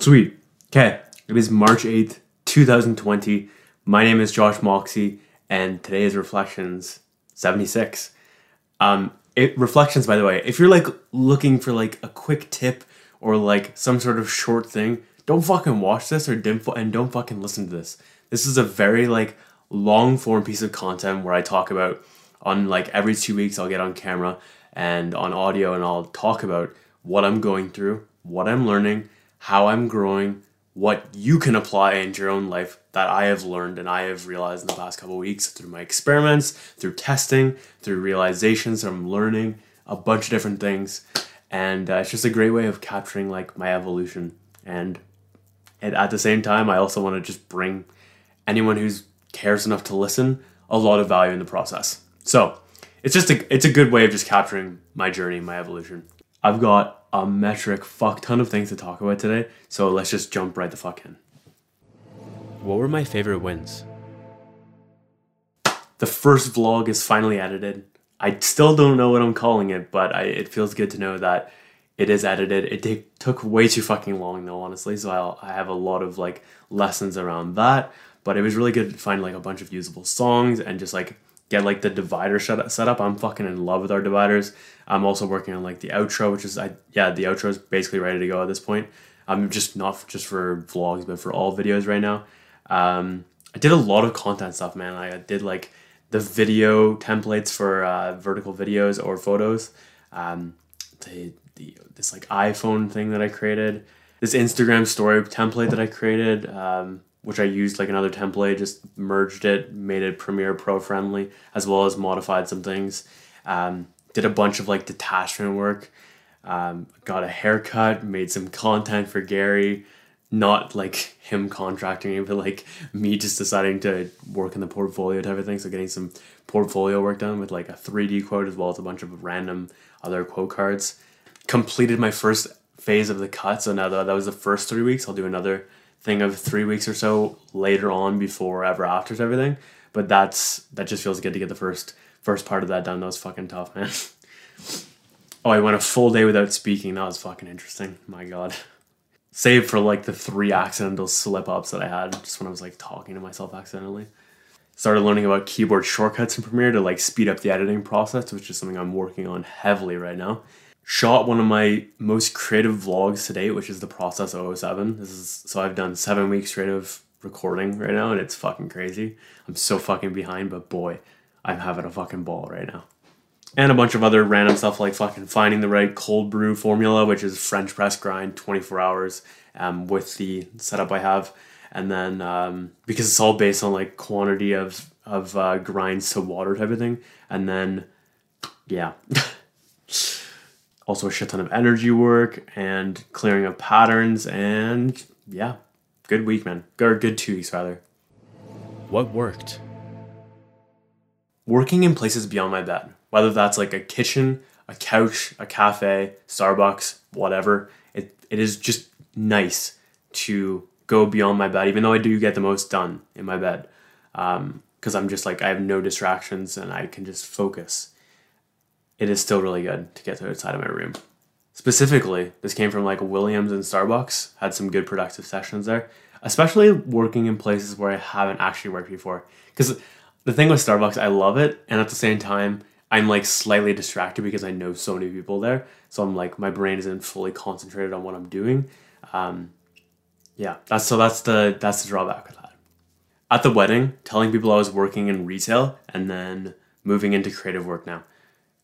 Sweet. Okay. It is March 8th, 2020. My name is Josh Moxie, and today is Reflections 76. Um, it Reflections, by the way, if you're like looking for like a quick tip or like some sort of short thing, don't fucking watch this or dim and don't fucking listen to this. This is a very like long form piece of content where I talk about on like every two weeks I'll get on camera and on audio and I'll talk about what I'm going through, what I'm learning, how I'm growing, what you can apply into your own life that I have learned and I have realized in the past couple weeks through my experiments, through testing, through realizations I'm learning a bunch of different things. And uh, it's just a great way of capturing like my evolution. And, and at the same time, I also want to just bring anyone who cares enough to listen a lot of value in the process. So it's just a it's a good way of just capturing my journey, my evolution. I've got a metric fuck ton of things to talk about today, so let's just jump right the fuck in. What were my favorite wins? The first vlog is finally edited. I still don't know what I'm calling it, but I, it feels good to know that it is edited. It t- took way too fucking long though, honestly. So I'll, I have a lot of like lessons around that. But it was really good to find like a bunch of usable songs and just like get like the divider set up. I'm fucking in love with our dividers. I'm also working on like the outro, which is I yeah the outro is basically ready to go at this point. I'm just not just for vlogs, but for all videos right now. Um, I did a lot of content stuff, man. I did like the video templates for uh, vertical videos or photos. Um, the, the this like iPhone thing that I created. This Instagram story template that I created. Um, which I used like another template, just merged it, made it Premiere Pro friendly, as well as modified some things. Um, did a bunch of like detachment work. Um, got a haircut, made some content for Gary, not like him contracting me, but like me just deciding to work in the portfolio type of thing. So getting some portfolio work done with like a 3D quote as well as a bunch of random other quote cards. Completed my first phase of the cut. So now that, that was the first three weeks, I'll do another thing of three weeks or so later on before ever after everything. But that's that just feels good to get the first first part of that done. That was fucking tough, man. oh, I went a full day without speaking. That was fucking interesting. My god. Save for like the three accidental slip ups that I had just when I was like talking to myself accidentally. Started learning about keyboard shortcuts in Premiere to like speed up the editing process, which is something I'm working on heavily right now shot one of my most creative vlogs to date, which is the Process 007. This is so I've done seven weeks straight of recording right now, and it's fucking crazy. I'm so fucking behind, but boy, I'm having a fucking ball right now. And a bunch of other random stuff like fucking finding the right cold brew formula, which is French press grind 24 hours um, with the setup I have. And then um, because it's all based on like quantity of, of uh, grinds to water type of thing. And then, yeah. also a shit ton of energy work and clearing of patterns and yeah good week man. Or good two weeks rather. What worked? Working in places beyond my bed whether that's like a kitchen a couch a cafe starbucks whatever it, it is just nice to go beyond my bed even though i do get the most done in my bed because um, i'm just like i have no distractions and i can just focus it is still really good to get to the outside of my room. Specifically, this came from like Williams and Starbucks, had some good productive sessions there, especially working in places where I haven't actually worked before. Because the thing with Starbucks, I love it, and at the same time, I'm like slightly distracted because I know so many people there. So I'm like, my brain isn't fully concentrated on what I'm doing. Um, yeah, that's so that's the that's the drawback with that. At the wedding, telling people I was working in retail and then moving into creative work now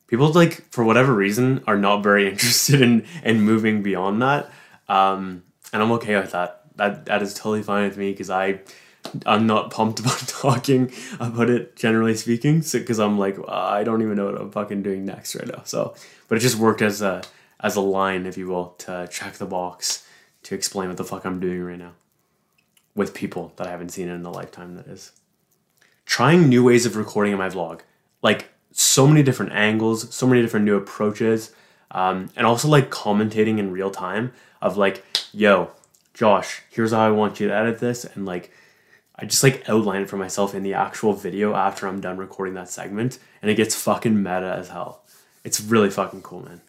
people like for whatever reason are not very interested in in moving beyond that. Um, and i'm okay with that. That that is totally fine with me because i i'm not pumped about talking about it generally speaking because i'm like uh, i don't even know what i'm fucking doing next right now. So but it just worked as a as a line if you will to check the box to explain what the fuck i'm doing right now with people that i haven't seen in a lifetime that is. Trying new ways of recording in my vlog. Like so many different angles, so many different new approaches, um, and also like commentating in real time of like, yo, Josh, here's how I want you to edit this, and like, I just like outline it for myself in the actual video after I'm done recording that segment, and it gets fucking meta as hell. It's really fucking cool, man.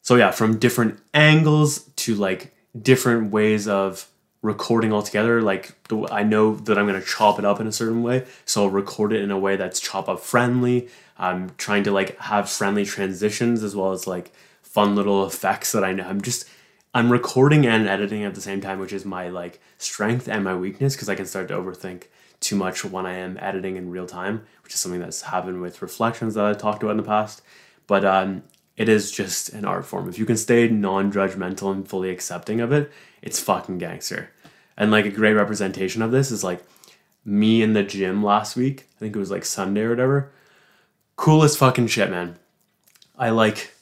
So yeah, from different angles to like different ways of recording altogether. Like I know that I'm gonna chop it up in a certain way, so I'll record it in a way that's chop up friendly. I'm trying to like have friendly transitions as well as like fun little effects that I know. I'm just I'm recording and editing at the same time, which is my like strength and my weakness because I can start to overthink too much when I am editing in real time, which is something that's happened with reflections that I talked about in the past. But um, it is just an art form. If you can stay non-judgmental and fully accepting of it, it's fucking gangster. And like a great representation of this is like me in the gym last week. I think it was like Sunday or whatever. Coolest fucking shit, man. I like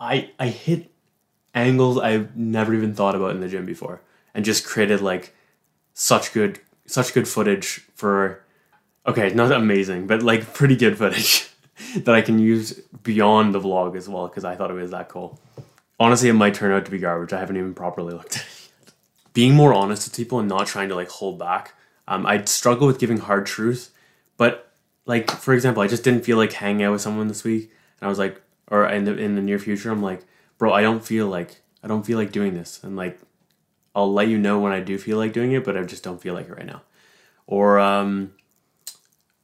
I I hit angles I've never even thought about in the gym before and just created like such good such good footage for okay, not amazing, but like pretty good footage that I can use beyond the vlog as well because I thought it was that cool. Honestly, it might turn out to be garbage. I haven't even properly looked at it yet. Being more honest with people and not trying to like hold back. Um, I struggle with giving hard truth, but like for example, I just didn't feel like hanging out with someone this week, and I was like, or in the in the near future, I'm like, bro, I don't feel like I don't feel like doing this, and like, I'll let you know when I do feel like doing it, but I just don't feel like it right now. Or um,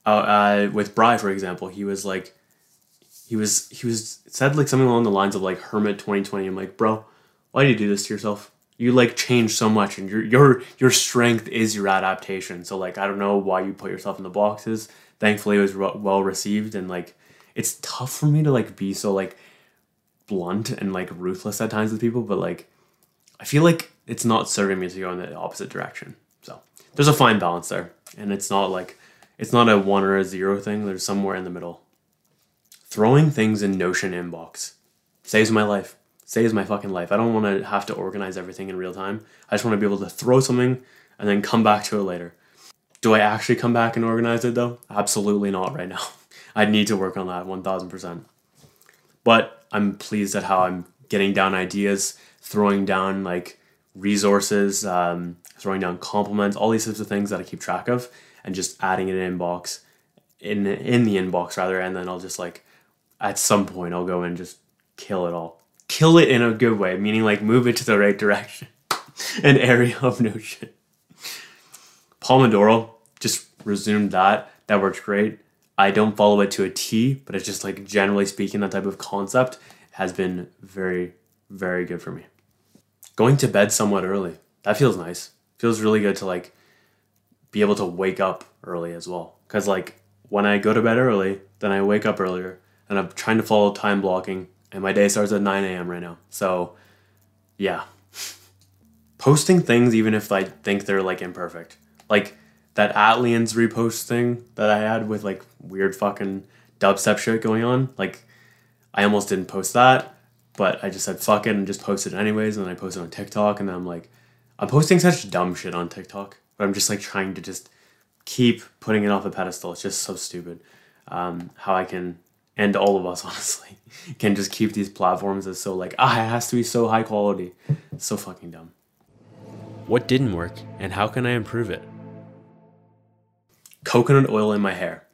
uh, uh, with Bry, for example, he was like, he was he was said like something along the lines of like Hermit 2020. I'm like, bro, why do you do this to yourself? You like change so much, and your your your strength is your adaptation. So like, I don't know why you put yourself in the boxes. Thankfully, it was re- well received, and like, it's tough for me to like be so like blunt and like ruthless at times with people, but like, I feel like it's not serving me to go in the opposite direction. So there's a fine balance there, and it's not like it's not a one or a zero thing. There's somewhere in the middle. Throwing things in Notion inbox saves my life. Saves my fucking life. I don't want to have to organize everything in real time. I just want to be able to throw something and then come back to it later. Do I actually come back and organize it though? Absolutely not right now. I need to work on that 1000%. But I'm pleased at how I'm getting down ideas, throwing down like resources, um, throwing down compliments, all these types of things that I keep track of, and just adding it in inbox, in in the inbox rather, and then I'll just like at some point I'll go and just kill it all. Kill it in a good way, meaning like move it to the right direction. An area of Notion. Pomodoro, just resumed that. That works great. I don't follow it to a T, but it's just like generally speaking, that type of concept has been very, very good for me. Going to bed somewhat early. That feels nice. Feels really good to like be able to wake up early as well. Cause like when I go to bed early, then I wake up earlier and I'm trying to follow time blocking and my day starts at 9 a.m. right now. So yeah. Posting things even if I think they're like imperfect. Like that Atlians repost thing that I had with like weird fucking dubstep shit going on. Like I almost didn't post that, but I just said fuck it and just posted anyways. And then I posted on TikTok and then I'm like, I'm posting such dumb shit on TikTok, but I'm just like trying to just keep putting it off a pedestal. It's just so stupid. Um, how I can and all of us honestly can just keep these platforms as so like ah it has to be so high quality. It's so fucking dumb. What didn't work and how can i improve it? Coconut oil in my hair.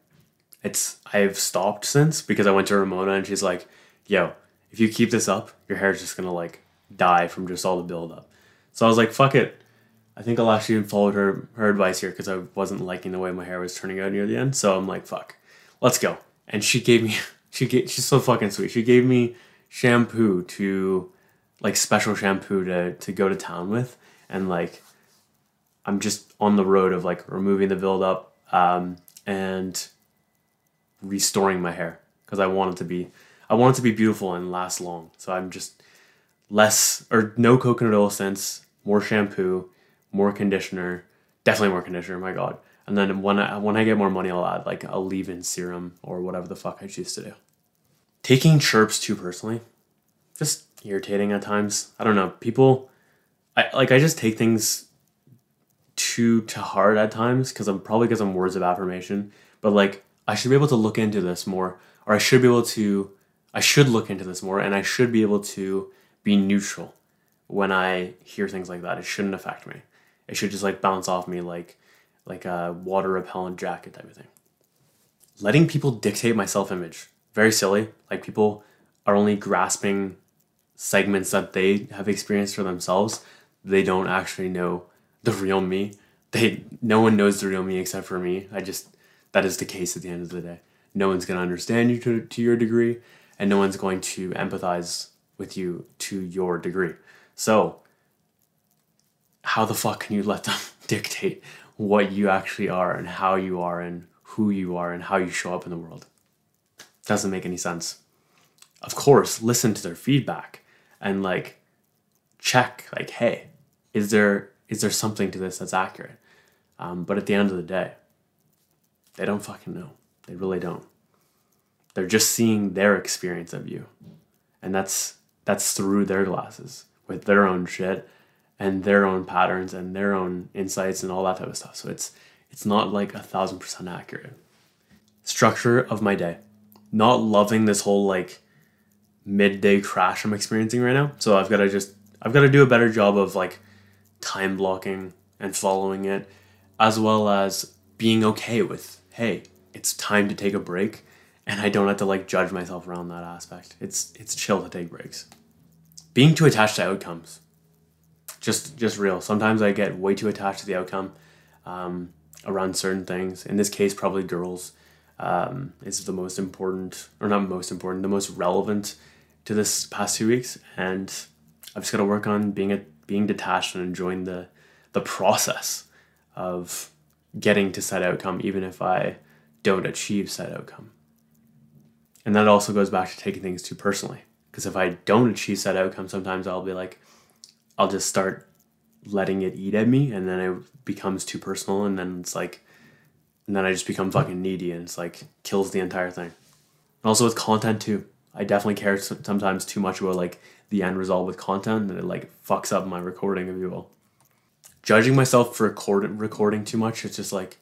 It's i've stopped since because i went to ramona and she's like yo if you keep this up your hair's just gonna like die from just all the buildup. So i was like fuck it. I think i'll actually follow her her advice here because i wasn't liking the way my hair was turning out near the end. So i'm like fuck. Let's go. And she gave me she gave, she's so fucking sweet. She gave me shampoo to like special shampoo to to go to town with and like I'm just on the road of like removing the buildup um, and restoring my hair because I want it to be I want it to be beautiful and last long. So I'm just less or no coconut oil since more shampoo, more conditioner, definitely more conditioner. My God, and then when I when I get more money, I'll add like a leave-in serum or whatever the fuck I choose to do. Taking chirps too personally, just irritating at times. I don't know. People, I like I just take things too to heart at times because I'm probably because I'm words of affirmation. But like I should be able to look into this more, or I should be able to. I should look into this more, and I should be able to be neutral when I hear things like that. It shouldn't affect me. It should just like bounce off me like like a water repellent jacket type of thing. Letting people dictate my self image. Very silly. Like people are only grasping segments that they have experienced for themselves, they don't actually know the real me. They no one knows the real me except for me. I just that is the case at the end of the day. No one's gonna understand you to, to your degree, and no one's going to empathize with you to your degree. So how the fuck can you let them dictate what you actually are and how you are and who you are and how you show up in the world? Doesn't make any sense. Of course, listen to their feedback and like check like, hey, is there is there something to this that's accurate? Um, but at the end of the day, they don't fucking know. They really don't. They're just seeing their experience of you, and that's that's through their glasses with their own shit and their own patterns and their own insights and all that type of stuff. So it's it's not like a thousand percent accurate. Structure of my day. Not loving this whole like midday crash I'm experiencing right now. So I've got to just I've got to do a better job of like time blocking and following it as well as being okay with hey, it's time to take a break and I don't have to like judge myself around that aspect. It's it's chill to take breaks. Being too attached to outcomes just just real. Sometimes I get way too attached to the outcome um, around certain things. In this case, probably girls um, is the most important, or not most important, the most relevant to this past two weeks. And I've just got to work on being a, being detached and enjoying the the process of getting to said outcome, even if I don't achieve said outcome. And that also goes back to taking things too personally. Because if I don't achieve said outcome, sometimes I'll be like, I'll just start letting it eat at me and then it becomes too personal and then it's like and then I just become fucking needy and it's like kills the entire thing. And also with content too. I definitely care sometimes too much about like the end result with content and it like fucks up my recording if you will. Judging myself for record- recording too much, it's just like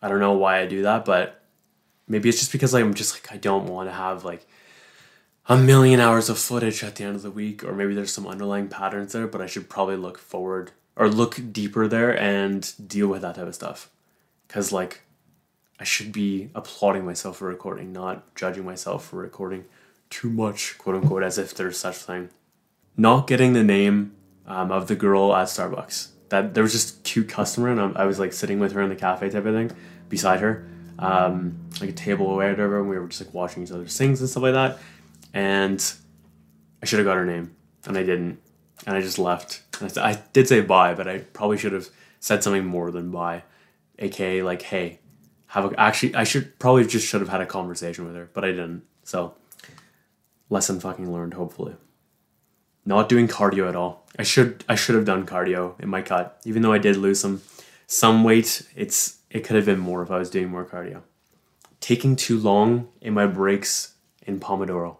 I don't know why I do that, but maybe it's just because like, I'm just like I don't want to have like a million hours of footage at the end of the week, or maybe there's some underlying patterns there, but I should probably look forward or look deeper there and deal with that type of stuff. Because, like, I should be applauding myself for recording, not judging myself for recording too much, quote unquote, as if there's such thing. Not getting the name um, of the girl at Starbucks. That there was just cute customer, and I was like sitting with her in the cafe type of thing, beside her, um, like a table or whatever, and we were just like watching each other's things and stuff like that and I should have got her name, and I didn't, and I just left. I, I did say bye, but I probably should have said something more than bye, aka like, hey, have a, actually I should probably just should have had a conversation with her, but I didn't. So lesson fucking learned, hopefully. Not doing cardio at all. I should I should have done cardio in my cut, even though I did lose some some weight. It's it could have been more if I was doing more cardio. Taking too long in my breaks in Pomodoro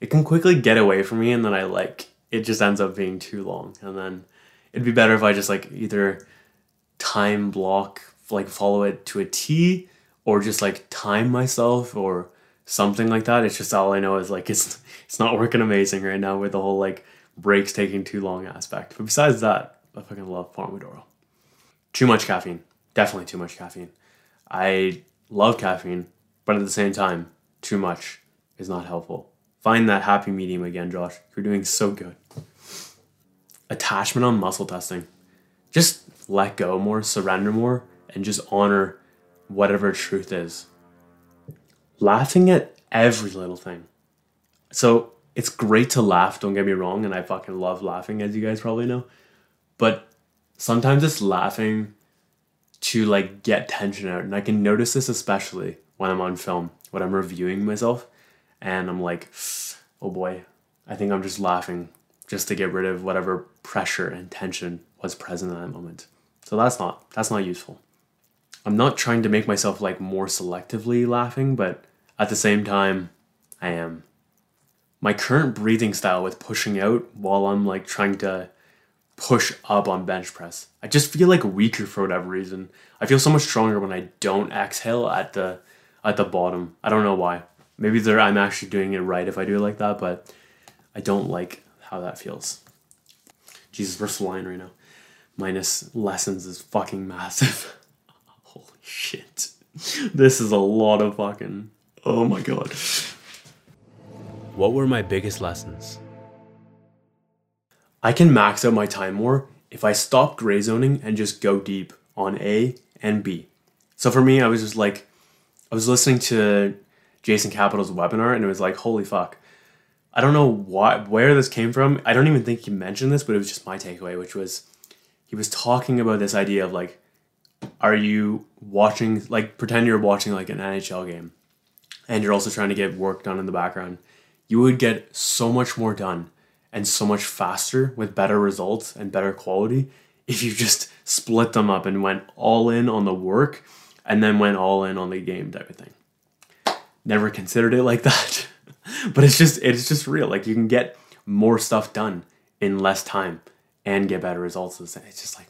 it can quickly get away from me and then I like it just ends up being too long. And then it'd be better if I just like either time block like follow it to a T or just like time myself or something like that. It's just all I know is like it's it's not working amazing right now with the whole like breaks taking too long aspect. But besides that, I fucking love Pomodoro. Too much caffeine. Definitely too much caffeine. I love caffeine, but at the same time, too much is not helpful. Find that happy medium again, Josh. You're doing so good. Attachment on muscle testing. Just let go more, surrender more, and just honor whatever truth is. Laughing at every little thing. So it's great to laugh, don't get me wrong, and I fucking love laughing, as you guys probably know. But sometimes it's laughing to like get tension out. And I can notice this especially when I'm on film, when I'm reviewing myself and I'm like, oh boy, I think I'm just laughing just to get rid of whatever pressure and tension was present in that moment. So that's not that's not useful. I'm not trying to make myself like more selectively laughing, but at the same time, I am. My current breathing style with pushing out while I'm like trying to push up on bench press. I just feel like weaker for whatever reason. I feel so much stronger when I don't exhale at the at the bottom. I don't know why. Maybe there I'm actually doing it right if I do it like that, but I don't like how that feels. Jesus, we're flying right now. Minus lessons is fucking massive. Shit. This is a lot of fucking. Oh my god. What were my biggest lessons? I can max out my time more if I stop gray zoning and just go deep on A and B. So for me, I was just like, I was listening to Jason Capital's webinar and it was like, holy fuck. I don't know why where this came from. I don't even think he mentioned this, but it was just my takeaway, which was he was talking about this idea of like, are you watching like pretend you're watching like an NHL game and you're also trying to get work done in the background. You would get so much more done and so much faster with better results and better quality if you just split them up and went all in on the work and then went all in on the game type of thing. Never considered it like that. but it's just it's just real. Like you can get more stuff done in less time and get better results. It's just like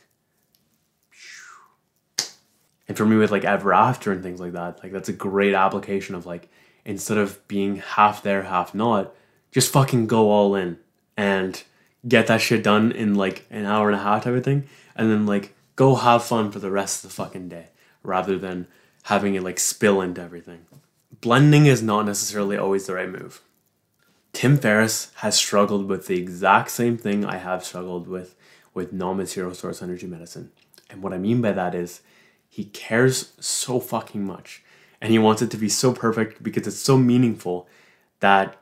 and for me with like ever after and things like that, like that's a great application of like instead of being half there, half not, just fucking go all in and get that shit done in like an hour and a half type of thing. And then like go have fun for the rest of the fucking day rather than having it like spill into everything. Blending is not necessarily always the right move. Tim Ferriss has struggled with the exact same thing I have struggled with with non-material source energy medicine. And what I mean by that is he cares so fucking much. And he wants it to be so perfect because it's so meaningful that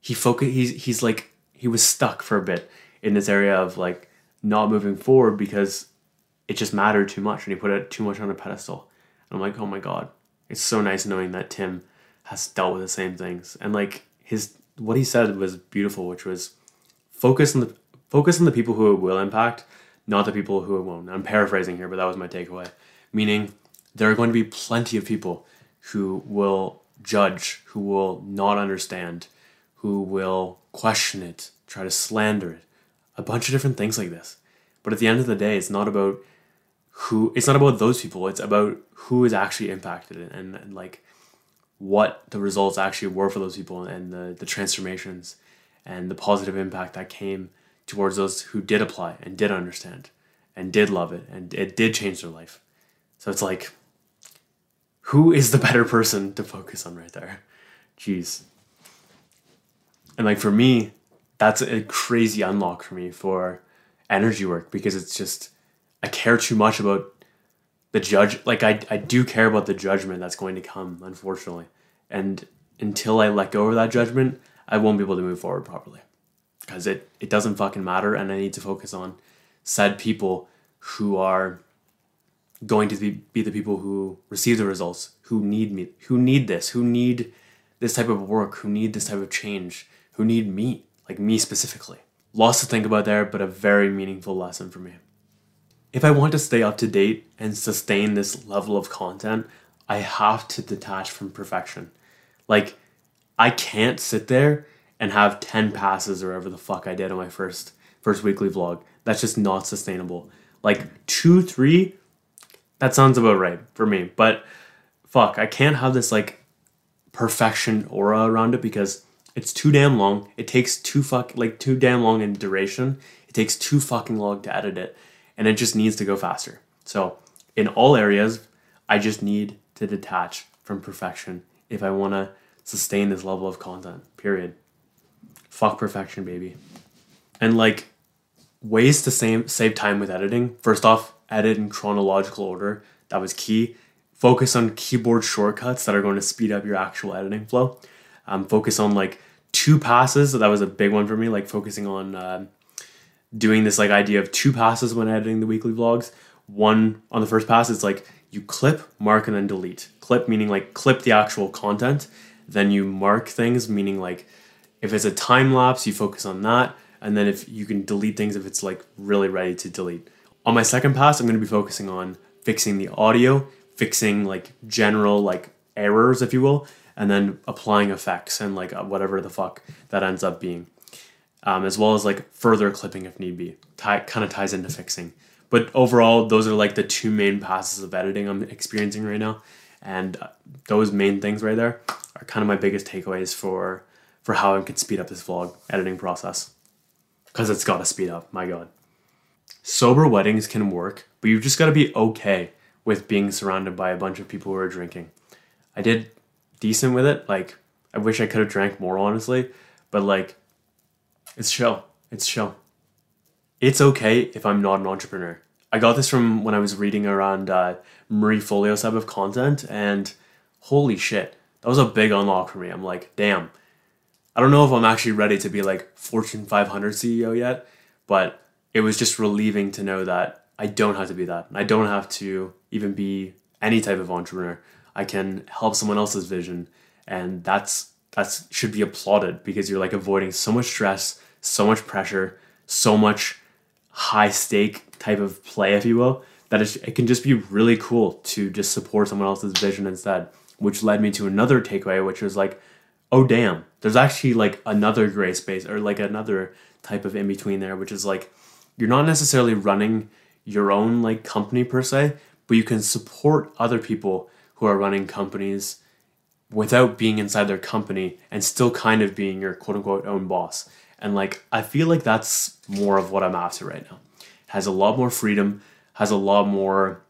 he focus he's he's like he was stuck for a bit in this area of like not moving forward because it just mattered too much and he put it too much on a pedestal. And I'm like, oh my god, it's so nice knowing that Tim has dealt with the same things. And like his what he said was beautiful, which was focus on the focus on the people who it will impact, not the people who won't. I'm paraphrasing here, but that was my takeaway. Meaning there are going to be plenty of people who will judge, who will not understand, who will question it, try to slander it, a bunch of different things like this. But at the end of the day, it's not about who it's not about those people it's about who is actually impacted and, and like what the results actually were for those people and the, the transformations and the positive impact that came towards those who did apply and did understand and did love it and it did change their life so it's like who is the better person to focus on right there jeez and like for me that's a crazy unlock for me for energy work because it's just I care too much about the judge. Like I, I do care about the judgment that's going to come, unfortunately. And until I let go of that judgment, I won't be able to move forward properly. Because it, it doesn't fucking matter, and I need to focus on said people who are going to be, be the people who receive the results, who need me, who need this, who need this type of work, who need this type of change, who need me, like me specifically. Lots to think about there, but a very meaningful lesson for me if I want to stay up to date and sustain this level of content, I have to detach from perfection. Like, I can't sit there and have 10 passes or whatever the fuck I did on my first first weekly vlog. That's just not sustainable. Like two, three, that sounds about right for me. But fuck, I can't have this like perfection aura around it because it's too damn long. It takes too fuck like too damn long in duration. It takes too fucking long to edit it and it just needs to go faster. So, in all areas, I just need to detach from perfection if I want to sustain this level of content. Period. Fuck perfection, baby. And like ways to save save time with editing. First off, edit in chronological order. That was key. Focus on keyboard shortcuts that are going to speed up your actual editing flow. Um, focus on like two passes. That was a big one for me. Like focusing on uh, doing this like idea of two passes when editing the weekly vlogs. One on the first pass, it's like you clip, mark, and then delete. Clip meaning like clip the actual content. Then you mark things, meaning like if it's a time lapse, you focus on that. And then if you can delete things if it's like really ready to delete. On my second pass, I'm going to be focusing on fixing the audio, fixing like general like errors, if you will, and then applying effects and like whatever the fuck that ends up being um, as well as like further clipping if need be. Tie, kind of ties into fixing. But overall, those are like the two main passes of editing I'm experiencing right now, and uh, those main things right there are kind of my biggest takeaways for for how I can speed up this vlog editing process. Because it's got to speed up. My God. Sober weddings can work, but you've just got to be okay with being surrounded by a bunch of people who are drinking. I did decent with it. Like, I wish I could have drank more, honestly, but like, it's chill. It's chill. it's okay if I'm not an entrepreneur. I got this from when I was reading around uh, Marie Forleo's type of content, and holy shit, that was a big unlock for me. I'm like, damn, I don't know if I'm actually ready to be like Fortune 500 CEO yet, but it was just relieving to know that I don't have to be that. I don't have to even be any type of entrepreneur. I can help someone else's vision, and that's that's should be applauded because you're like avoiding so much stress, so much pressure, so much high stake type of play, if you will, that it can just be really cool to just support someone else's vision instead. Which led me to another takeaway, which was like, oh damn, there's actually like another gray space or like another type of in between there, which is like you're not necessarily running your own like company per se, but you can support other people who are running companies without being inside their company and still kind of being your quote unquote own boss. And like I feel like that's more of what I'm after right now. Has a lot more freedom, has a lot more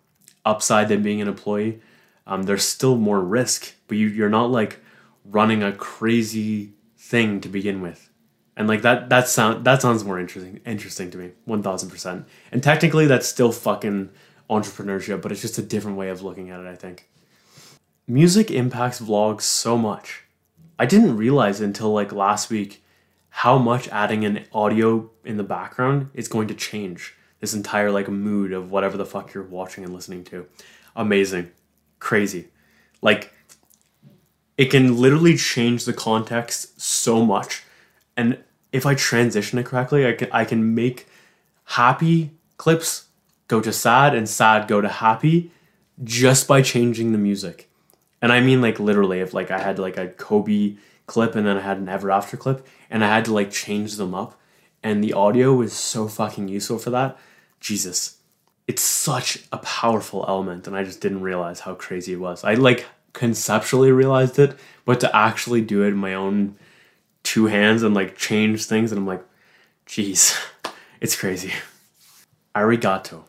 upside than being an employee. Um, there's still more risk, but you, you're not like running a crazy thing to begin with. And like that that sound that sounds more interesting interesting to me, one thousand percent. And technically that's still fucking entrepreneurship, but it's just a different way of looking at it, I think. Music impacts vlogs so much. I didn't realize until like last week how much adding an audio in the background is going to change this entire like mood of whatever the fuck you're watching and listening to. Amazing. Crazy. Like it can literally change the context so much. And if I transition it correctly, I can I can make happy clips go to sad and sad go to happy just by changing the music. And I mean like literally if like I had like a Kobe clip and then I had an Ever After clip and I had to like change them up and the audio was so fucking useful for that. Jesus. It's such a powerful element and I just didn't realize how crazy it was. I like conceptually realized it, but to actually do it in my own two hands and like change things and I'm like, jeez, it's crazy. Arigato.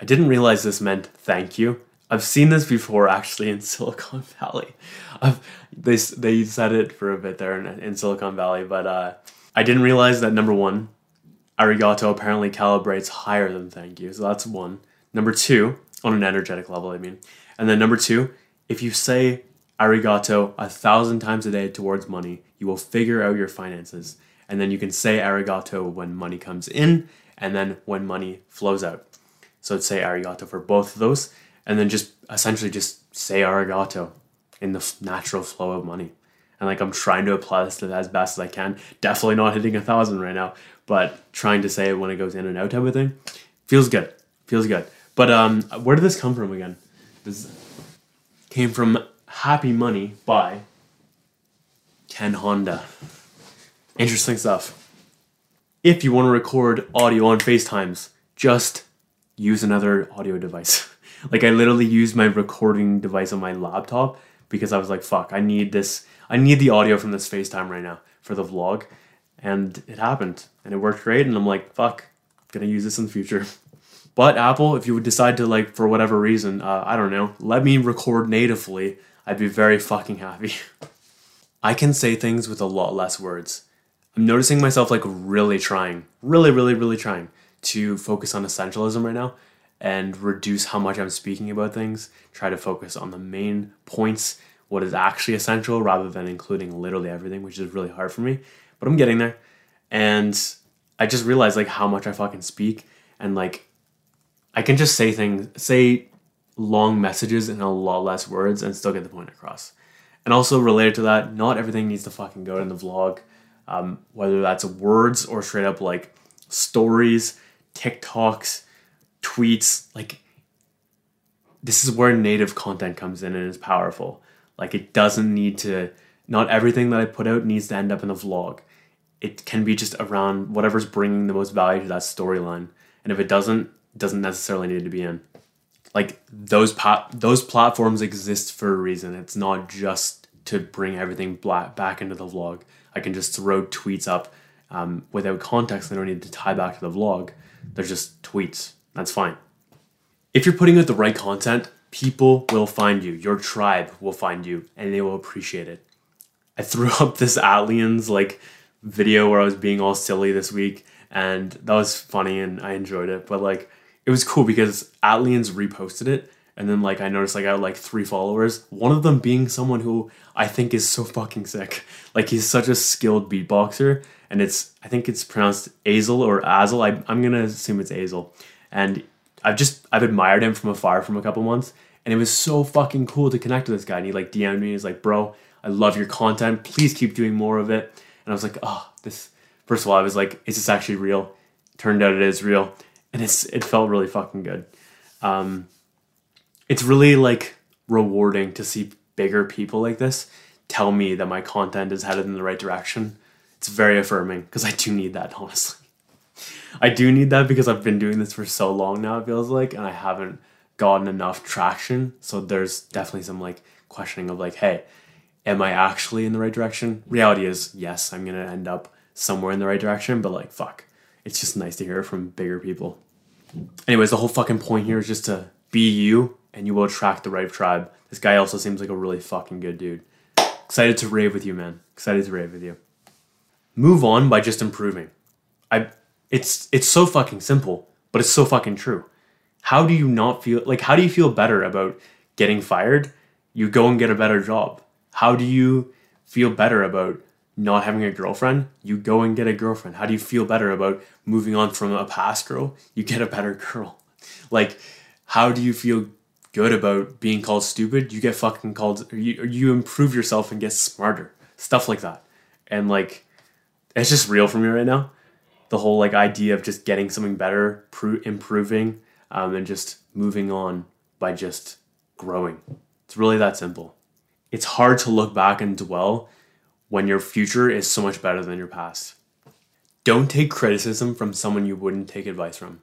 I didn't realize this meant thank you. I've seen this before actually in Silicon Valley. I've, they, they said it for a bit there in, in Silicon Valley, but uh, I didn't realize that number one, arigato apparently calibrates higher than thank you. So that's one. Number two, on an energetic level, I mean. And then number two, if you say arigato a thousand times a day towards money, you will figure out your finances. And then you can say arigato when money comes in and then when money flows out. So say arigato for both of those, and then just essentially just say arigato in the natural flow of money. And like I'm trying to apply this to as best as I can. Definitely not hitting a thousand right now, but trying to say it when it goes in and out type of thing feels good. Feels good. But um, where did this come from again? Came from Happy Money by Ken Honda. Interesting stuff. If you want to record audio on FaceTimes, just use another audio device. like I literally used my recording device on my laptop because I was like, fuck, I need this I need the audio from this FaceTime right now for the vlog. And it happened. And it worked great. And I'm like, fuck, gonna use this in the future. But Apple, if you would decide to like for whatever reason, uh, I don't know, let me record natively, I'd be very fucking happy. I can say things with a lot less words. I'm noticing myself like really trying, really, really, really trying to focus on essentialism right now and reduce how much I'm speaking about things. Try to focus on the main points, what is actually essential, rather than including literally everything, which is really hard for me. But I'm getting there. And I just realized like how much I fucking speak and like I can just say things, say long messages in a lot less words and still get the point across. And also related to that, not everything needs to fucking go in the vlog, um, whether that's words or straight up like stories TikToks, tweets, like this is where native content comes in and is powerful. Like it doesn't need to not everything that I put out needs to end up in a vlog. It can be just around whatever's bringing the most value to that storyline. And if it doesn't, doesn't necessarily need to be in. Like those pop those platforms exist for a reason. It's not just to bring everything black back into the vlog. I can just throw tweets up um, without context. I don't need to tie back to the vlog. They're just tweets. That's fine. If you're putting out the right content, people will find you. Your tribe will find you and they will appreciate it. I threw up this aliens like video where I was being all silly this week and that was funny and I enjoyed it. But like it was cool because Atlians reposted it and then like I noticed like I had like three followers. One of them being someone who I think is so fucking sick. Like he's such a skilled beatboxer, and it's I think it's pronounced Azel or Azel. I, I'm gonna assume it's Azel, and I've just I've admired him from afar from a couple months, and it was so fucking cool to connect with this guy. And he like DM'd me. He's like, "Bro, I love your content. Please keep doing more of it." And I was like, "Oh, this." First of all, I was like, "Is this actually real?" Turned out it is real, and it's it felt really fucking good. Um, it's really like rewarding to see bigger people like this tell me that my content is headed in the right direction. It's very affirming because I do need that, honestly. I do need that because I've been doing this for so long now, it feels like, and I haven't gotten enough traction. So there's definitely some like questioning of like, hey, am I actually in the right direction? Reality is, yes, I'm gonna end up somewhere in the right direction, but like, fuck. It's just nice to hear from bigger people. Anyways, the whole fucking point here is just to be you and you will attract the right tribe. This guy also seems like a really fucking good dude. Excited to rave with you, man. Excited to rave with you. Move on by just improving. I it's it's so fucking simple, but it's so fucking true. How do you not feel like how do you feel better about getting fired? You go and get a better job. How do you feel better about not having a girlfriend? You go and get a girlfriend. How do you feel better about moving on from a past girl? You get a better girl. Like how do you feel good about being called stupid, you get fucking called, you, you improve yourself and get smarter. Stuff like that. And like, it's just real for me right now. The whole like idea of just getting something better, pro- improving, um, and just moving on by just growing. It's really that simple. It's hard to look back and dwell when your future is so much better than your past. Don't take criticism from someone you wouldn't take advice from.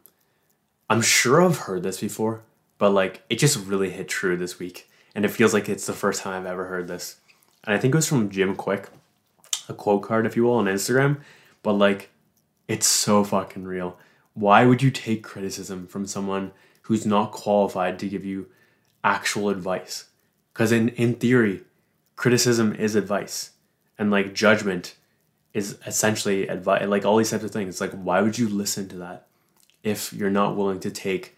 I'm sure I've heard this before, but like it just really hit true this week and it feels like it's the first time i've ever heard this and i think it was from Jim Kwik, a quote card if you will on instagram but like it's so fucking real why would you take criticism from someone who's not qualified to give you actual advice because in, in theory criticism is advice and like judgment is essentially advice like all these types of things it's like why would you listen to that if you're not willing to take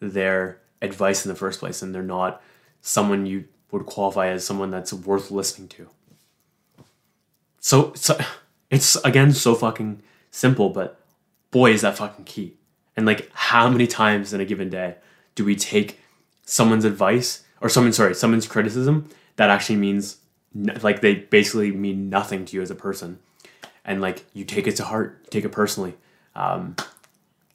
their advice in the first place and they're not someone you would qualify as someone that's worth listening to. So, so it's again so fucking simple, but boy, is that fucking key. And like, how many times in a given day do we take someone's advice or someone, sorry, someone's criticism that actually means like they basically mean nothing to you as a person, and like you take it to heart, take it personally. Um,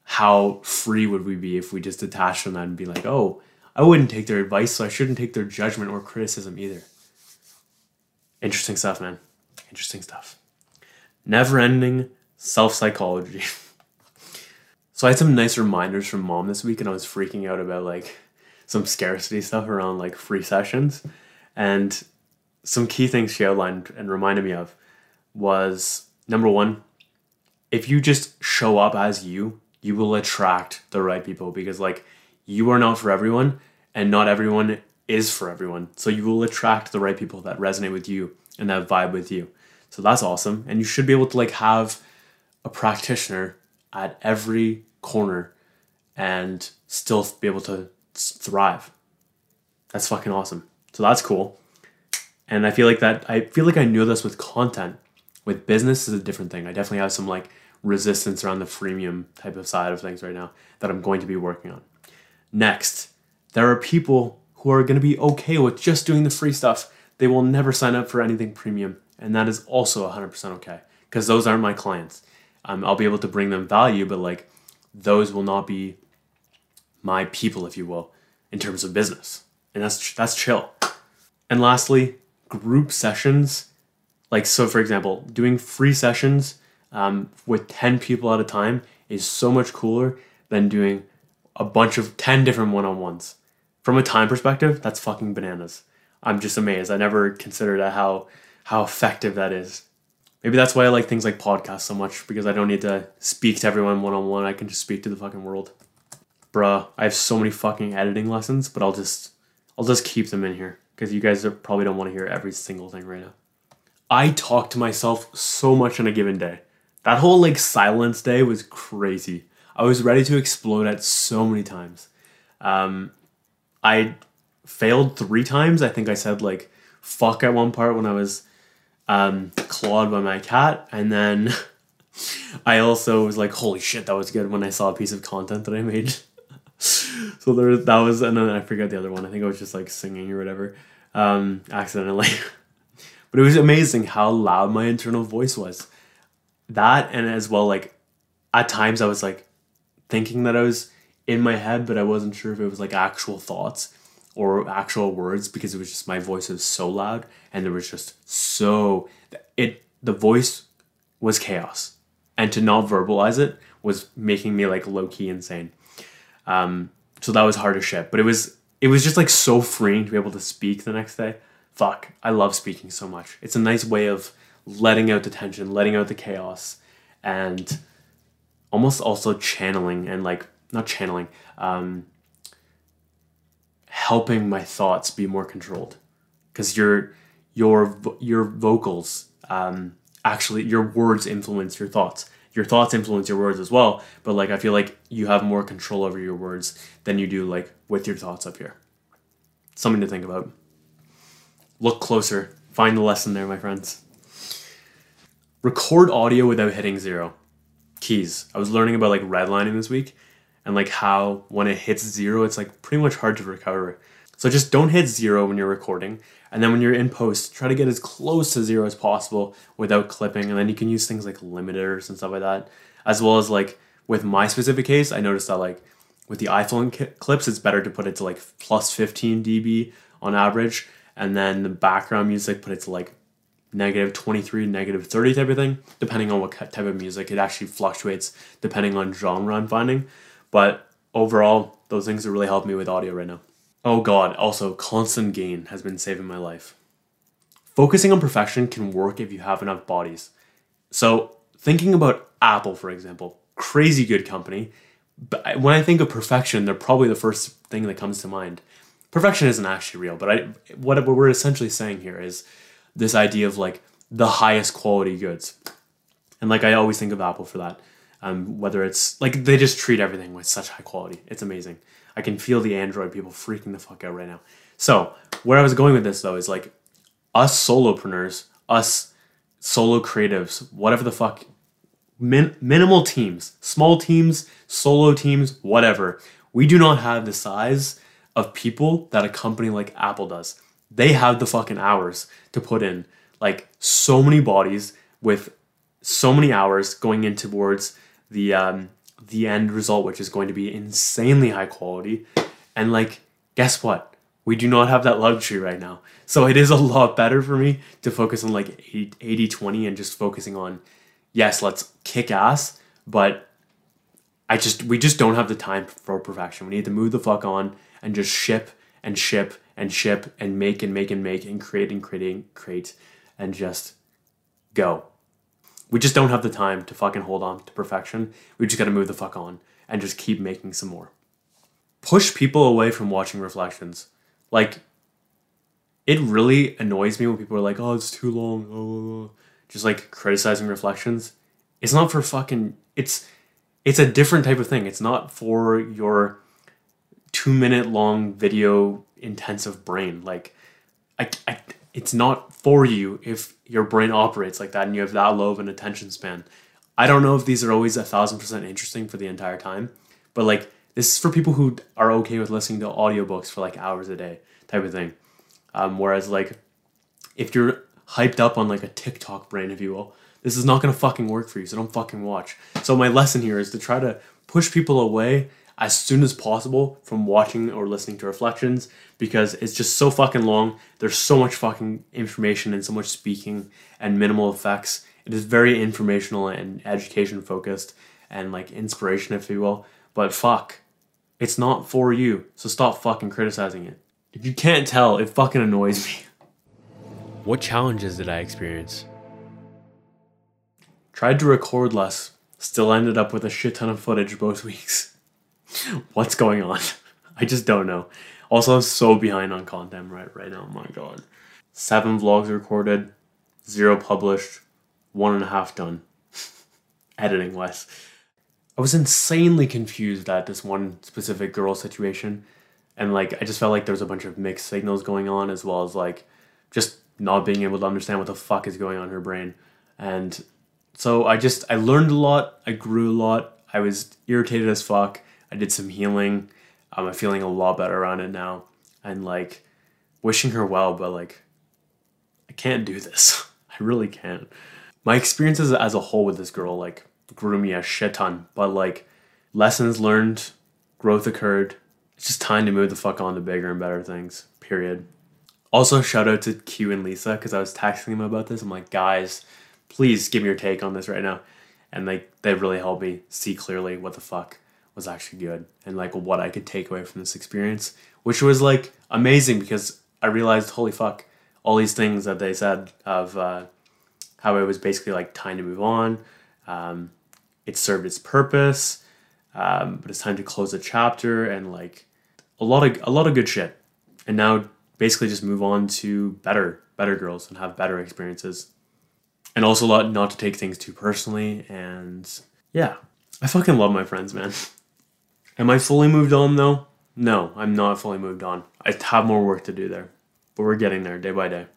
how free would we be if we just detached from that and be like, oh, I wouldn't take their advice, so I shouldn't take their judgment or criticism either. Interesting stuff, man. Interesting stuff. Never ending self psychology. so I had some nice reminders from mom this week, and I was freaking out about like some scarcity stuff around like free sessions. And some key things she outlined and reminded me of was number one, if you just show up as you you will attract the right people because like you are not for everyone and not everyone is for everyone. So you will attract the right people that resonate with you and that vibe with you. So that's awesome. And you should be able to like have a practitioner at every corner and still be able to thrive. That's fucking awesome. So that's cool. And I feel like that I feel like I knew this with content. With business is a different thing. I definitely have some like resistance around the freemium type of side of things right now that I'm going to be working on. Next, there are people who are going to be okay with just doing the free stuff. They will never sign up for anything premium, and that is also 100% okay because those aren't my clients. Um, I'll be able to bring them value, but like those will not be my people, if you will, in terms of business, and that's that's chill. And lastly, group sessions, like so, for example, doing free sessions um, with 10 people at a time is so much cooler than doing a bunch of 10 different one on ones. From a time perspective, that's fucking bananas. I'm just amazed. I never considered how how effective that is. Maybe that's why I like things like podcasts so much because I don't need to speak to everyone one on one. I can just speak to the fucking world. Bruh, I have so many fucking editing lessons, but I'll just I'll just keep them in here because you guys are, probably don't want to hear every single thing right now. I talk to myself so much in a given day That whole like silence day was crazy. I was ready to explode at so many times. Um, I failed three times. I think I said like fuck at one part when I was um, clawed by my cat, and then I also was like, holy shit, that was good when I saw a piece of content that I made. so there that was, and then I forgot the other one. I think I was just like singing or whatever, um, accidentally. but it was amazing how loud my internal voice was. That and as well, like at times I was like thinking that I was in my head, but I wasn't sure if it was like actual thoughts or actual words because it was just my voice was so loud and there was just so it the voice was chaos and to not verbalize it was making me like low key insane. Um, so that was hard to ship, but it was it was just like so freeing to be able to speak the next day. Fuck, I love speaking so much. It's a nice way of letting out the tension, letting out the chaos, and almost also channeling and like not channeling, um, helping my thoughts be more controlled because your your your vocals um, actually your words influence your thoughts your thoughts influence your words as well but like i feel like you have more control over your words than you do like with your thoughts up here. Something to think about. Look closer. Find the lesson there my friends. Record audio without hitting zero. Keys. I was learning about like redlining this week and like how when it hits zero, it's like pretty much hard to recover. So just don't hit zero when you're recording. And then when you're in post, try to get as close to zero as possible without clipping. And then you can use things like limiters and stuff like that. As well as like with my specific case, I noticed that like with the iPhone clips, it's better to put it to like plus 15 dB on average. And then the background music, put it to like negative 23, negative 30 type of thing, depending on what type of music. It actually fluctuates depending on genre I'm finding. But overall, those things are really helping me with audio right now. Oh god, also, constant gain has been saving my life. Focusing on perfection can work if you have enough bodies. So, thinking about Apple, for example, crazy good company. But when I think of perfection, they're probably the first thing that comes to mind. Perfection isn't actually real, but I, what we're essentially saying here is this idea of like the highest quality goods. And like I always think of Apple for that. Um, whether it's like they just treat everything with such high quality. It's amazing. I can feel the Android people freaking the fuck out right now. So where I was going with this though is like us solopreneurs, us solo creatives, whatever the fuck, min- minimal teams, small teams, solo teams, whatever. We do not have the size of people that a company like Apple does. They have the fucking hours to put in like so many bodies with so many hours going in towards the um, the end result, which is going to be insanely high quality. And like, guess what? We do not have that luxury right now. So it is a lot better for me to focus on like 80 20 and just focusing on, yes, let's kick ass, but I just, we just don't have the time for perfection. We need to move the fuck on and just ship and ship and ship and make and make and make and create and create and create and just go we just don't have the time to fucking hold on to perfection. We just got to move the fuck on and just keep making some more. Push people away from watching reflections. Like, it really annoys me when people are like, oh, it's too long. Oh, oh, oh. just like criticizing reflections. It's not for fucking. It's it's a different type of thing. It's not for your two minute long video intensive brain. Like, I, I it's not for you if your brain operates like that and you have that low of an attention span. I don't know if these are always a thousand percent interesting for the entire time, but like this is for people who are okay with listening to audiobooks for like hours a day type of thing. Um, whereas like if you're hyped up on like a TikTok brain, if you will, this is not gonna fucking work for you. So don't fucking watch. So my lesson here is to try to push people away as soon as possible from watching or listening to reflections because it's just so fucking long. There's so much fucking information and so much speaking and minimal effects. It is very informational and education focused and like inspiration, if you will. But fuck, it's not for you. So stop fucking criticizing it. If you can't tell, it fucking annoys me. What challenges did I experience? Tried to record less, still ended up with a shit ton of footage both weeks. What's going on? I just don't know. Also, I'm so behind on content right right now. Oh my god. Seven vlogs recorded, zero published, one and a half done. editing wise. I was insanely confused at this one specific girl situation. And like I just felt like there was a bunch of mixed signals going on as well as like just not being able to understand what the fuck is going on in her brain. And so I just I learned a lot, I grew a lot, I was irritated as fuck. I did some healing. Um, I'm feeling a lot better around it now. And like wishing her well, but like I can't do this. I really can't. My experiences as a whole with this girl like grew me a shit ton, but like lessons learned, growth occurred. It's just time to move the fuck on to bigger and better things. Period. Also, shout out to Q and Lisa because I was texting them about this. I'm like, guys, please give me your take on this right now. And like, they really helped me see clearly what the fuck was actually good and like what I could take away from this experience, which was like amazing because I realized, holy fuck, all these things that they said of uh, how it was basically like time to move on. Um, it served its purpose, um, but it's time to close the chapter and like a lot of a lot of good shit. And now basically just move on to better better girls and have better experiences. And also a lot not to take things too personally and yeah. I fucking love my friends, man. Am I fully moved on though? No, I'm not fully moved on. I have more work to do there. But we're getting there day by day.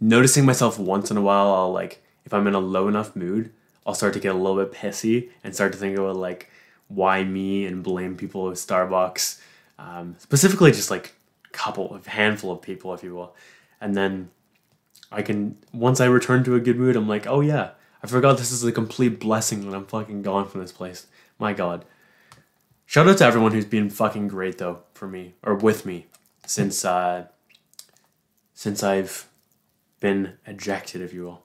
Noticing myself once in a while, I'll like if I'm in a low enough mood, I'll start to get a little bit pissy and start to think about like why me and blame people with Starbucks. Um, specifically, just like a couple, a handful of people, if you will. And then I can, once I return to a good mood, I'm like, oh yeah, I forgot this is a complete blessing that I'm fucking gone from this place. My God. Shout out to everyone who's been fucking great though for me or with me since uh since I've been ejected, if you will.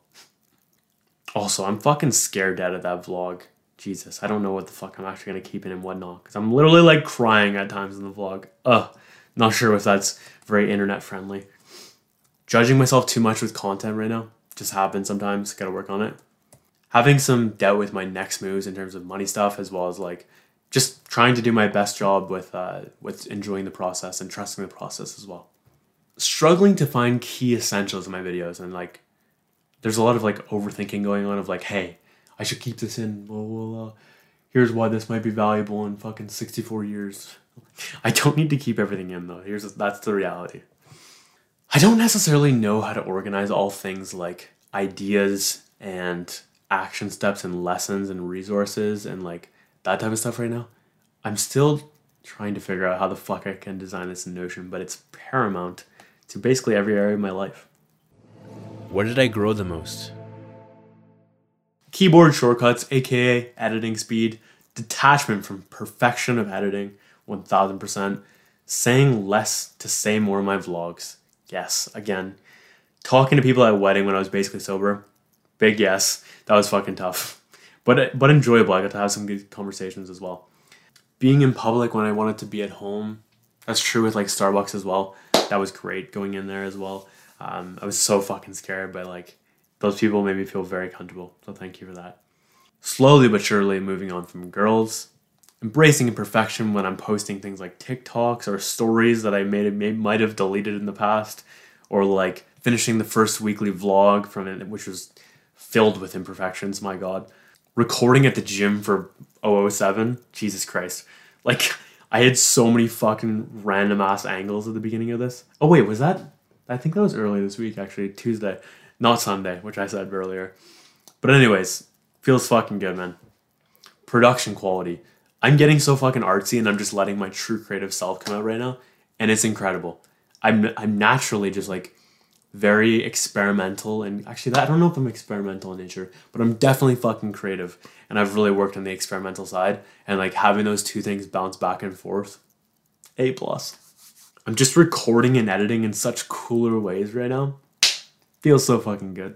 Also, I'm fucking scared out of that vlog. Jesus, I don't know what the fuck I'm actually gonna keep in and whatnot. Because I'm literally like crying at times in the vlog. Ugh, not sure if that's very internet friendly. Judging myself too much with content right now just happens sometimes. Gotta work on it. Having some doubt with my next moves in terms of money stuff, as well as like just trying to do my best job with uh, with enjoying the process and trusting the process as well. Struggling to find key essentials in my videos and like there's a lot of like overthinking going on of like, hey, I should keep this in. Blah, blah, blah. Here's why this might be valuable in fucking 64 years. I don't need to keep everything in though. Here's that's the reality. I don't necessarily know how to organize all things like ideas and action steps and lessons and resources and like that type of stuff right now. I'm still trying to figure out how the fuck I can design this in Notion, but it's paramount to basically every area of my life. Where did I grow the most? Keyboard shortcuts, aka editing speed, detachment from perfection of editing, 1000%, saying less to say more in my vlogs. Yes, again. Talking to people at a wedding when I was basically sober. Big yes. That was fucking tough. But but enjoyable. I got to have some good conversations as well. Being in public when I wanted to be at home. That's true with like Starbucks as well. That was great going in there as well. Um, I was so fucking scared, but like those people made me feel very comfortable. So thank you for that. Slowly but surely moving on from girls, embracing imperfection when I'm posting things like TikToks or stories that I made, may, might have deleted in the past, or like finishing the first weekly vlog from it, which was filled with imperfections. My God, recording at the gym for 007. Jesus Christ, like I had so many fucking random ass angles at the beginning of this. Oh wait, was that I think that was early this week, actually, Tuesday, not Sunday, which I said earlier. But, anyways, feels fucking good, man. Production quality. I'm getting so fucking artsy and I'm just letting my true creative self come out right now, and it's incredible. I'm, I'm naturally just like very experimental and actually that I don't know if I'm experimental in nature, but I'm definitely fucking creative and I've really worked on the experimental side and like having those two things bounce back and forth. A plus. I'm just recording and editing in such cooler ways right now. Feels so fucking good.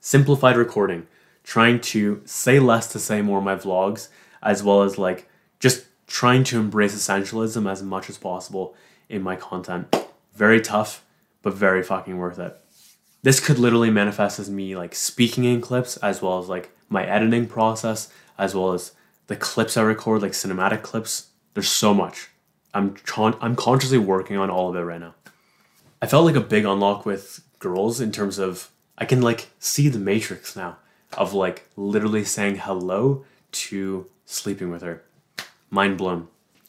Simplified recording. Trying to say less to say more in my vlogs, as well as like just trying to embrace essentialism as much as possible in my content. Very tough, but very fucking worth it. This could literally manifest as me like speaking in clips, as well as like my editing process, as well as the clips I record, like cinematic clips. There's so much. I'm con- I'm consciously working on all of it right now. I felt like a big unlock with girls in terms of I can like see the matrix now. of like literally saying hello to sleeping with her. Mind blown.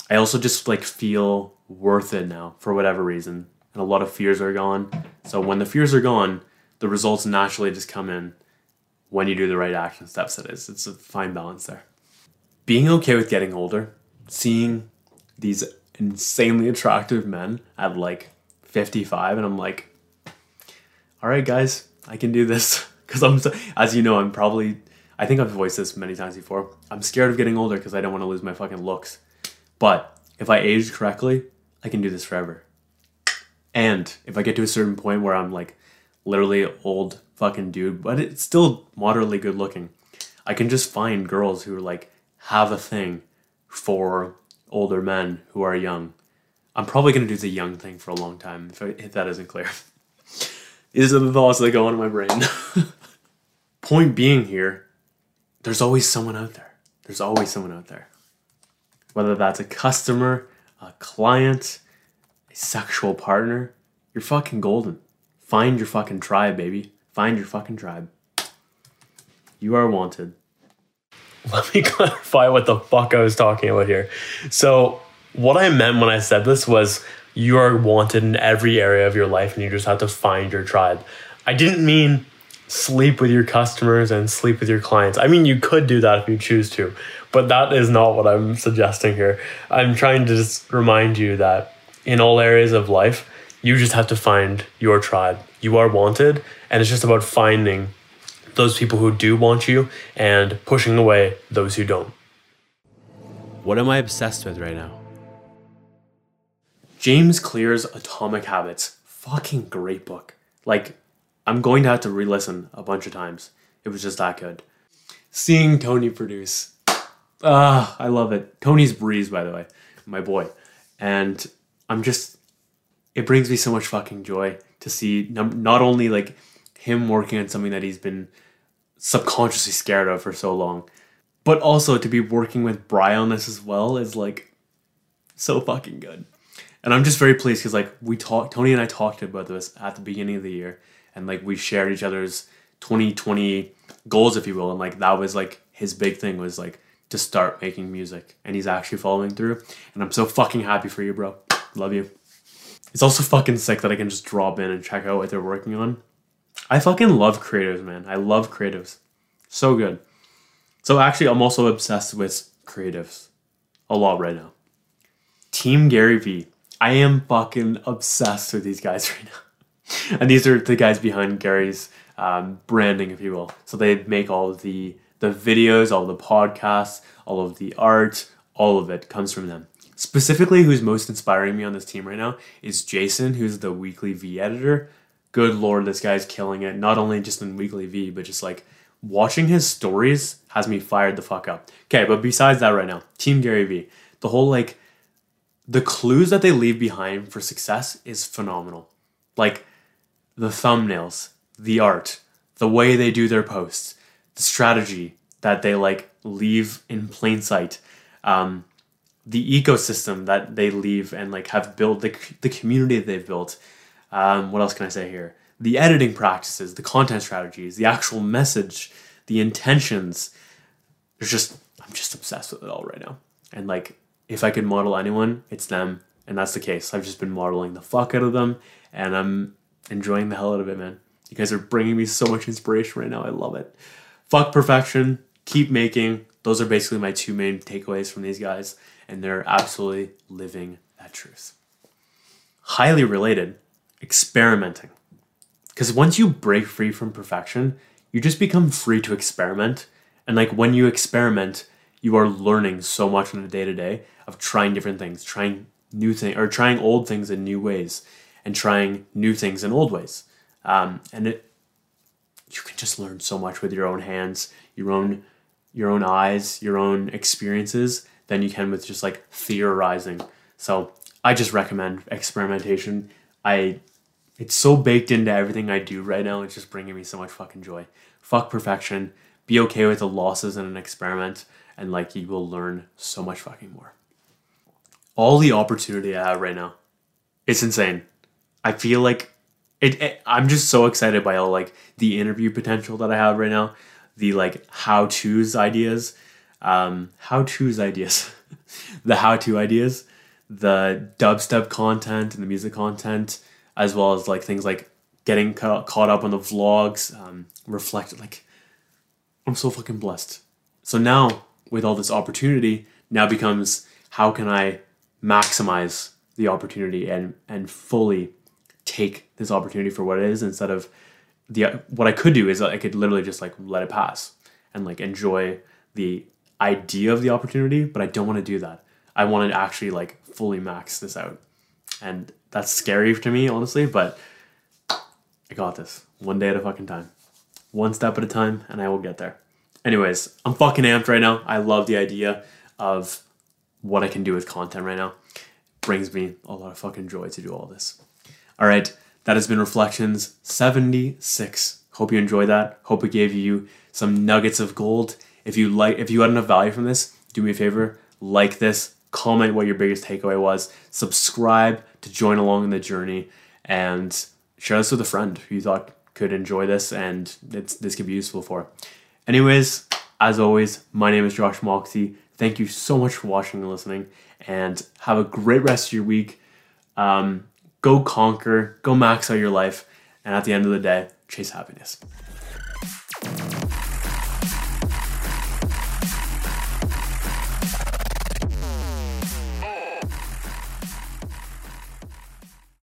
I also just like feel worth it now for whatever reason. And a lot of fears are gone. So when the fears are gone, the results naturally just come in when you do the right action steps it is. It's a fine balance there. Being okay with getting older, seeing these insanely attractive men at like 55 and I'm like all right guys, I can do this cuz I'm so, as you know, I'm probably I think I've voiced this many times before. I'm scared of getting older because I don't want to lose my fucking looks. But if I age correctly, I can do this forever. And if I get to a certain point where I'm like literally old fucking dude, but it's still moderately good looking, I can just find girls who are like have a thing for older men who are young. I'm probably gonna do the young thing for a long time if, I, if that isn't clear. These are the thoughts that go on in my brain. Point being here, there's always someone out there. There's always someone out there. Whether that's a customer, a client, a sexual partner, you're fucking golden. Find your fucking tribe, baby. Find your fucking tribe. You are wanted. Let me clarify what the fuck I was talking about here. So, what I meant when I said this was you are wanted in every area of your life and you just have to find your tribe. I didn't mean sleep with your customers and sleep with your clients. I mean, you could do that if you choose to, but that is not what I'm suggesting here. I'm trying to just remind you that in all areas of life, you just have to find your tribe. You are wanted, and it's just about finding those people who do want you and pushing away those who don't. What am I obsessed with right now? James Clear's Atomic Habits. Fucking great book. Like, I'm going to have to re listen a bunch of times. It was just that good. Seeing Tony produce. Ah, I love it. Tony's Breeze, by the way, my boy. And I'm just, it brings me so much fucking joy to see num- not only like him working on something that he's been subconsciously scared of for so long, but also to be working with Bry on this as well is like so fucking good. And I'm just very pleased because like we talked, Tony and I talked about this at the beginning of the year, and like we shared each other's 2020 goals, if you will, and like that was like his big thing was like to start making music, and he's actually following through. And I'm so fucking happy for you, bro. Love you. It's also fucking sick that I can just drop in and check out what they're working on. I fucking love creatives, man. I love creatives. So good. So actually, I'm also obsessed with creatives a lot right now. Team Gary Vee. I am fucking obsessed with these guys right now. and these are the guys behind Gary's um, branding, if you will. So they make all of the the videos, all the podcasts, all of the art, all of it comes from them. Specifically, who's most inspiring me on this team right now is Jason, who's the Weekly V editor. Good lord, this guy's killing it. Not only just in Weekly V, but just like watching his stories has me fired the fuck up. Okay, but besides that, right now, Team Gary Vee, the whole like the clues that they leave behind for success is phenomenal. Like the thumbnails, the art, the way they do their posts, the strategy that they like leave in plain sight, um, the ecosystem that they leave and like have built, the, the community that they've built. Um, what else can I say here? The editing practices, the content strategies, the actual message, the intentions. There's just, I'm just obsessed with it all right now. And like, if I could model anyone, it's them. And that's the case. I've just been modeling the fuck out of them and I'm enjoying the hell out of it, man. You guys are bringing me so much inspiration right now. I love it. Fuck perfection. Keep making. Those are basically my two main takeaways from these guys. And they're absolutely living that truth. Highly related, experimenting. Because once you break free from perfection, you just become free to experiment. And like when you experiment, you are learning so much on a day to day of trying different things, trying new things, or trying old things in new ways, and trying new things in old ways. Um, and it, you can just learn so much with your own hands, your own, your own eyes, your own experiences than you can with just like theorizing. So I just recommend experimentation. I, it's so baked into everything I do right now. It's just bringing me so much fucking joy. Fuck perfection. Be okay with the losses in an experiment, and like you will learn so much fucking more all the opportunity I have right now. It's insane. I feel like it, it, I'm just so excited by all like the interview potential that I have right now. the like how to's ideas, um, how to's ideas, the how to ideas, the dubstep content and the music content, as well as like things like getting ca- caught up on the vlogs, um, reflect like I'm so fucking blessed. So now with all this opportunity, now becomes how can I maximize the opportunity and and fully take this opportunity for what it is instead of the what I could do is I could literally just like let it pass and like enjoy the idea of the opportunity, but I don't want to do that. I want to actually like fully max this out. And that's scary to me, honestly, but I got this. One day at a fucking time. One step at a time, and I will get there. Anyways, I'm fucking amped right now. I love the idea of what I can do with content right now. Brings me a lot of fucking joy to do all this. All right, that has been Reflections 76. Hope you enjoyed that. Hope it gave you some nuggets of gold. If you like if you got enough value from this, do me a favor, like this, comment what your biggest takeaway was, subscribe to join along in the journey, and share this with a friend who you thought could enjoy this and this could be useful for. Anyways, as always, my name is Josh Moxie. Thank you so much for watching and listening, and have a great rest of your week. Um, go conquer, go max out your life, and at the end of the day, chase happiness.